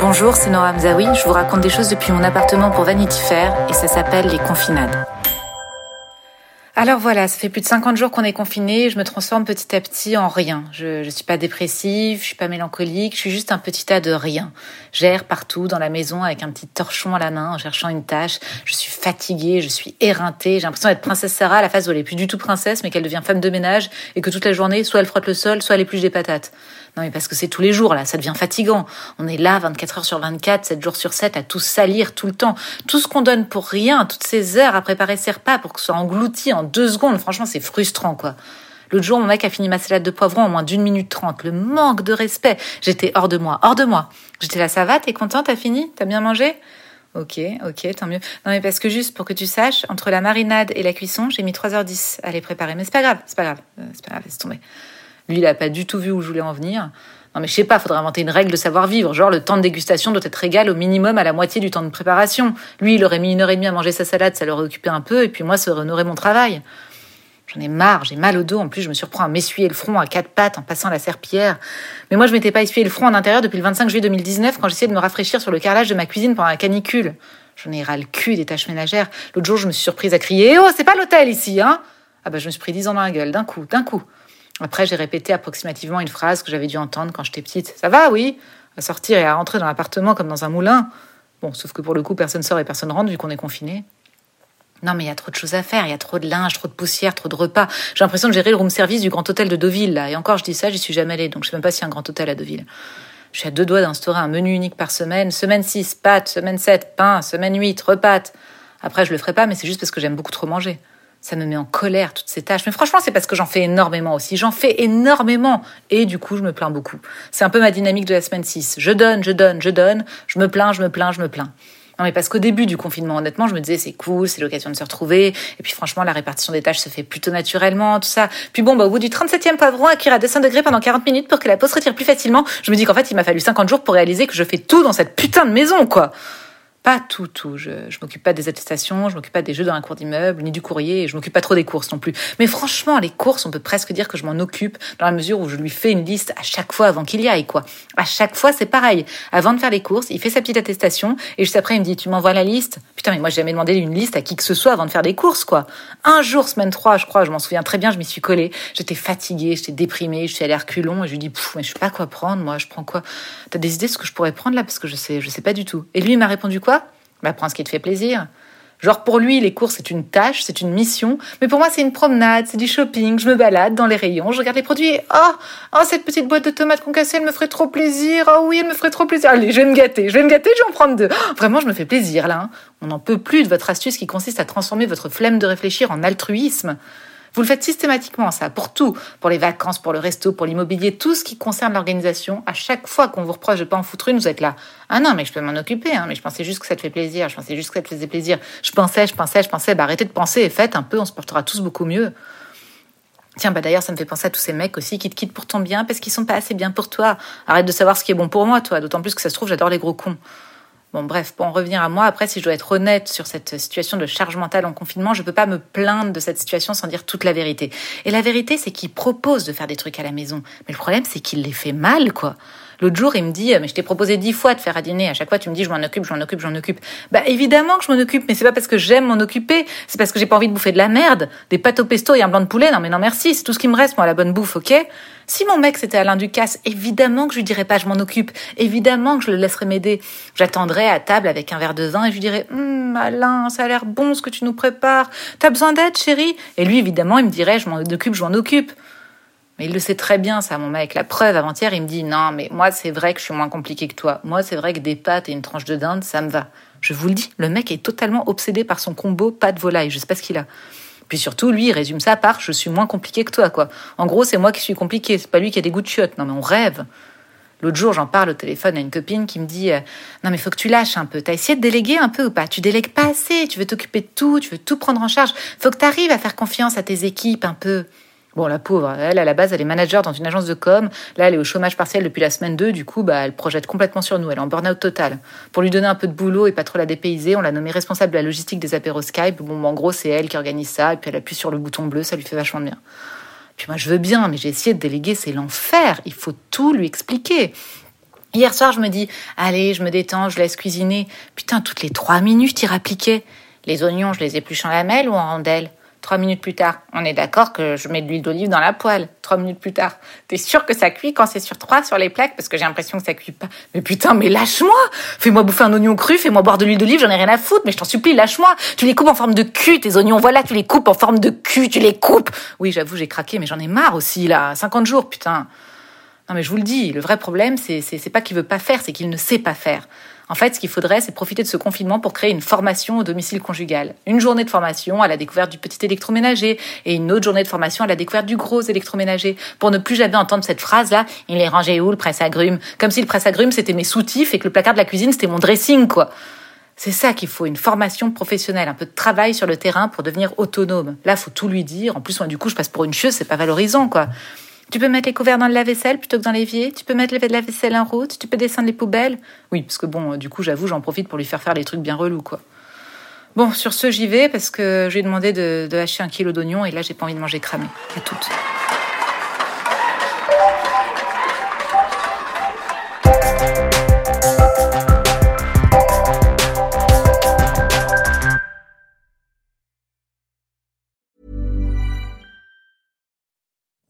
Bonjour, c'est Nora Mzaoui. Je vous raconte des choses depuis mon appartement pour Vanity Fair et ça s'appelle les confinades. Alors voilà, ça fait plus de 50 jours qu'on est confiné, je me transforme petit à petit en rien. Je, je suis pas dépressive, je suis pas mélancolique, je suis juste un petit tas de rien. J'erre partout dans la maison avec un petit torchon à la main en cherchant une tâche. Je suis fatiguée, je suis éreintée, j'ai l'impression d'être princesse Sarah à la face où elle est plus du tout princesse mais qu'elle devient femme de ménage et que toute la journée, soit elle frotte le sol, soit elle épluche des patates. Non mais parce que c'est tous les jours là, ça devient fatigant. On est là 24 heures sur 24, 7 jours sur 7 à tout salir tout le temps. Tout ce qu'on donne pour rien, toutes ces heures à préparer ses repas pour que ce soit englouti en deux secondes, franchement c'est frustrant quoi. L'autre jour, mon mec a fini ma salade de poivron en moins d'une minute trente. Le manque de respect. J'étais hors de moi, hors de moi. J'étais là, ça va, t'es content, t'as fini? T'as bien mangé? Ok, ok, tant mieux. Non mais parce que juste pour que tu saches, entre la marinade et la cuisson, j'ai mis 3h10 à les préparer. Mais c'est pas grave, c'est pas grave, euh, c'est pas grave, laisse tomber. Lui, il a pas du tout vu où je voulais en venir. Non mais je sais pas, faudrait inventer une règle de savoir-vivre, genre le temps de dégustation doit être égal au minimum à la moitié du temps de préparation. Lui, il aurait mis une heure et demie à manger sa salade, ça l'aurait occupé un peu, et puis moi, ça aurait honoré mon travail. J'en ai marre, j'ai mal au dos, en plus je me surprends à m'essuyer le front à quatre pattes en passant la serpillière. Mais moi je m'étais pas essuyé le front en intérieur depuis le 25 juillet 2019 quand j'essayais de me rafraîchir sur le carrelage de ma cuisine pendant la canicule. J'en ai ras le cul des tâches ménagères. L'autre jour je me suis surprise à crier Oh, c'est pas l'hôtel ici, hein Ah bah je me suis pris dix ans dans la gueule, d'un coup, d'un coup. Après, j'ai répété approximativement une phrase que j'avais dû entendre quand j'étais petite. Ça va, oui À sortir et à rentrer dans l'appartement comme dans un moulin. Bon, sauf que pour le coup, personne sort et personne rentre vu qu'on est confiné. Non, mais il y a trop de choses à faire. Il y a trop de linge, trop de poussière, trop de repas. J'ai l'impression de gérer le room service du grand hôtel de Deauville, là. Et encore, je dis ça, j'y suis jamais allée. Donc, je sais même pas s'il y a un grand hôtel à Deauville. Je suis à deux doigts d'instaurer un menu unique par semaine. Semaine 6, pâtes. Semaine 7, pain. Semaine 8, repas. Après, je le ferai pas, mais c'est juste parce que j'aime beaucoup trop manger. Ça me met en colère, toutes ces tâches. Mais franchement, c'est parce que j'en fais énormément aussi. J'en fais énormément. Et du coup, je me plains beaucoup. C'est un peu ma dynamique de la semaine 6. Je donne, je donne, je donne. Je me plains, je me plains, je me plains. Non, mais parce qu'au début du confinement, honnêtement, je me disais c'est cool, c'est l'occasion de se retrouver. Et puis franchement, la répartition des tâches se fait plutôt naturellement, tout ça. Puis bon, bah, au bout du 37e poivron à cuire à 200 degrés pendant 40 minutes pour que la peau se retire plus facilement, je me dis qu'en fait, il m'a fallu 50 jours pour réaliser que je fais tout dans cette putain de maison, quoi. Pas tout, tout. Je, je m'occupe pas des attestations, je m'occupe pas des jeux dans un cours d'immeuble, ni du courrier, et je m'occupe pas trop des courses non plus. Mais franchement, les courses, on peut presque dire que je m'en occupe dans la mesure où je lui fais une liste à chaque fois avant qu'il y aille, quoi. À chaque fois, c'est pareil. Avant de faire les courses, il fait sa petite attestation, et juste après, il me dit, tu m'envoies la liste? Putain, mais moi, j'ai jamais demandé une liste à qui que ce soit avant de faire des courses, quoi. Un jour, semaine 3, je crois, je m'en souviens très bien, je m'y suis collée. J'étais fatiguée, j'étais déprimée, je suis allée à et je lui dis, Pouf, mais je sais pas quoi prendre, moi, je prends quoi? T'as des idées de ce que je pourrais prendre là? Parce que je sais, je sais pas du tout. Et lui, il m'a répondu quoi? Bah, prends ce qui te fait plaisir. Genre pour lui, les courses, c'est une tâche, c'est une mission. Mais pour moi, c'est une promenade, c'est du shopping. Je me balade dans les rayons, je regarde les produits. Et, oh, oh, cette petite boîte de tomates concassées, elle me ferait trop plaisir. Oh oui, elle me ferait trop plaisir. Allez, je vais me gâter, je vais me gâter, je vais en prendre deux. Oh, vraiment, je me fais plaisir là. hein. On n'en peut plus de votre astuce qui consiste à transformer votre flemme de réfléchir en altruisme. Vous le faites systématiquement, ça, pour tout, pour les vacances, pour le resto, pour l'immobilier, tout ce qui concerne l'organisation. À chaque fois qu'on vous reproche de pas en foutre une, vous êtes là. Ah non, mais je peux m'en occuper, hein, mais je pensais juste que ça te fait plaisir, je pensais juste que ça te faisait plaisir. Je pensais, je pensais, je pensais, bah arrêtez de penser et faites un peu, on se portera tous beaucoup mieux. Tiens, bah d'ailleurs, ça me fait penser à tous ces mecs aussi qui te quittent pour ton bien parce qu'ils sont pas assez bien pour toi. Arrête de savoir ce qui est bon pour moi, toi. D'autant plus que ça se trouve, j'adore les gros cons. Bon, bref, pour en revenir à moi, après, si je dois être honnête sur cette situation de charge mentale en confinement, je peux pas me plaindre de cette situation sans dire toute la vérité. Et la vérité, c'est qu'il propose de faire des trucs à la maison. Mais le problème, c'est qu'il les fait mal, quoi. L'autre jour, il me dit, mais je t'ai proposé dix fois de faire à dîner. À chaque fois, tu me dis, je m'en occupe, je m'en occupe, je m'en occupe. Bah, évidemment que je m'en occupe, mais c'est pas parce que j'aime m'en occuper. C'est parce que j'ai pas envie de bouffer de la merde. Des pâtes au pesto et un blanc de poulet. Non, mais non, merci. C'est tout ce qui me reste, moi, la bonne bouffe, ok? Si mon mec c'était Alain Ducasse, évidemment que je lui dirais pas je m'en occupe, évidemment que je le laisserais m'aider. J'attendrais à table avec un verre de vin et je lui dirais Hum, Alain, ça a l'air bon ce que tu nous prépares. T'as besoin d'aide, chérie? Et lui, évidemment, il me dirait je m'en occupe, je m'en occupe. Mais il le sait très bien, ça, mon mec. La preuve, avant-hier, il me dit Non, mais moi, c'est vrai que je suis moins compliqué que toi. Moi, c'est vrai que des pâtes et une tranche de dinde, ça me va. Je vous le dis, le mec est totalement obsédé par son combo pâte volaille. Je sais pas ce qu'il a. Puis surtout, lui, il résume ça par je suis moins compliqué que toi, quoi. En gros, c'est moi qui suis compliqué, c'est pas lui qui a des goûts de chiottes. Non, mais on rêve. L'autre jour, j'en parle au téléphone à une copine qui me dit euh, Non, mais faut que tu lâches un peu. T'as essayé de déléguer un peu ou pas? Tu délègues pas assez. Tu veux t'occuper de tout. Tu veux tout prendre en charge. Faut que tu arrives à faire confiance à tes équipes un peu. Bon, la pauvre, elle, à la base, elle est manager dans une agence de com. Là, elle est au chômage partiel depuis la semaine 2. Du coup, bah, elle projette complètement sur nous. Elle est en burn-out total. Pour lui donner un peu de boulot et pas trop la dépayser, on l'a nommée responsable de la logistique des apéros Skype. Bon, en gros, c'est elle qui organise ça. Et puis, elle appuie sur le bouton bleu. Ça lui fait vachement de bien. Puis moi, je veux bien, mais j'ai essayé de déléguer. C'est l'enfer. Il faut tout lui expliquer. Hier soir, je me dis, allez, je me détends, je laisse cuisiner. Putain, toutes les trois minutes, il rappliquait. Les oignons, je les épluche en lamelles ou en rondelles Trois minutes plus tard, on est d'accord que je mets de l'huile d'olive dans la poêle. Trois minutes plus tard, t'es sûr que ça cuit quand c'est sur trois sur les plaques? Parce que j'ai l'impression que ça cuit pas. Mais putain, mais lâche-moi Fais-moi bouffer un oignon cru, fais-moi boire de l'huile d'olive, j'en ai rien à foutre, mais je t'en supplie, lâche-moi Tu les coupes en forme de cul, tes oignons, voilà, tu les coupes en forme de cul, tu les coupes Oui, j'avoue, j'ai craqué, mais j'en ai marre aussi, là. 50 jours, putain non mais je vous le dis, le vrai problème, c'est pas qu'il veut pas faire, c'est qu'il ne sait pas faire. En fait, ce qu'il faudrait, c'est profiter de ce confinement pour créer une formation au domicile conjugal. Une journée de formation à la découverte du petit électroménager et une autre journée de formation à la découverte du gros électroménager. Pour ne plus jamais entendre cette phrase-là, il est rangé où le presse-agrumes? Comme si le presse-agrumes c'était mes soutifs et que le placard de la cuisine c'était mon dressing, quoi. C'est ça qu'il faut, une formation professionnelle, un peu de travail sur le terrain pour devenir autonome. Là, faut tout lui dire. En plus, moi, du coup, je passe pour une chieuse, c'est pas valorisant, quoi. Tu peux mettre les couverts dans le lave-vaisselle plutôt que dans l'évier. Tu peux mettre le lave-vaisselle en route. Tu peux descendre les poubelles. Oui, parce que bon, du coup, j'avoue, j'en profite pour lui faire faire des trucs bien relous, quoi. Bon, sur ce, j'y vais parce que je lui ai demandé de, de hacher un kilo d'oignons et là, j'ai pas envie de manger cramé. À toutes.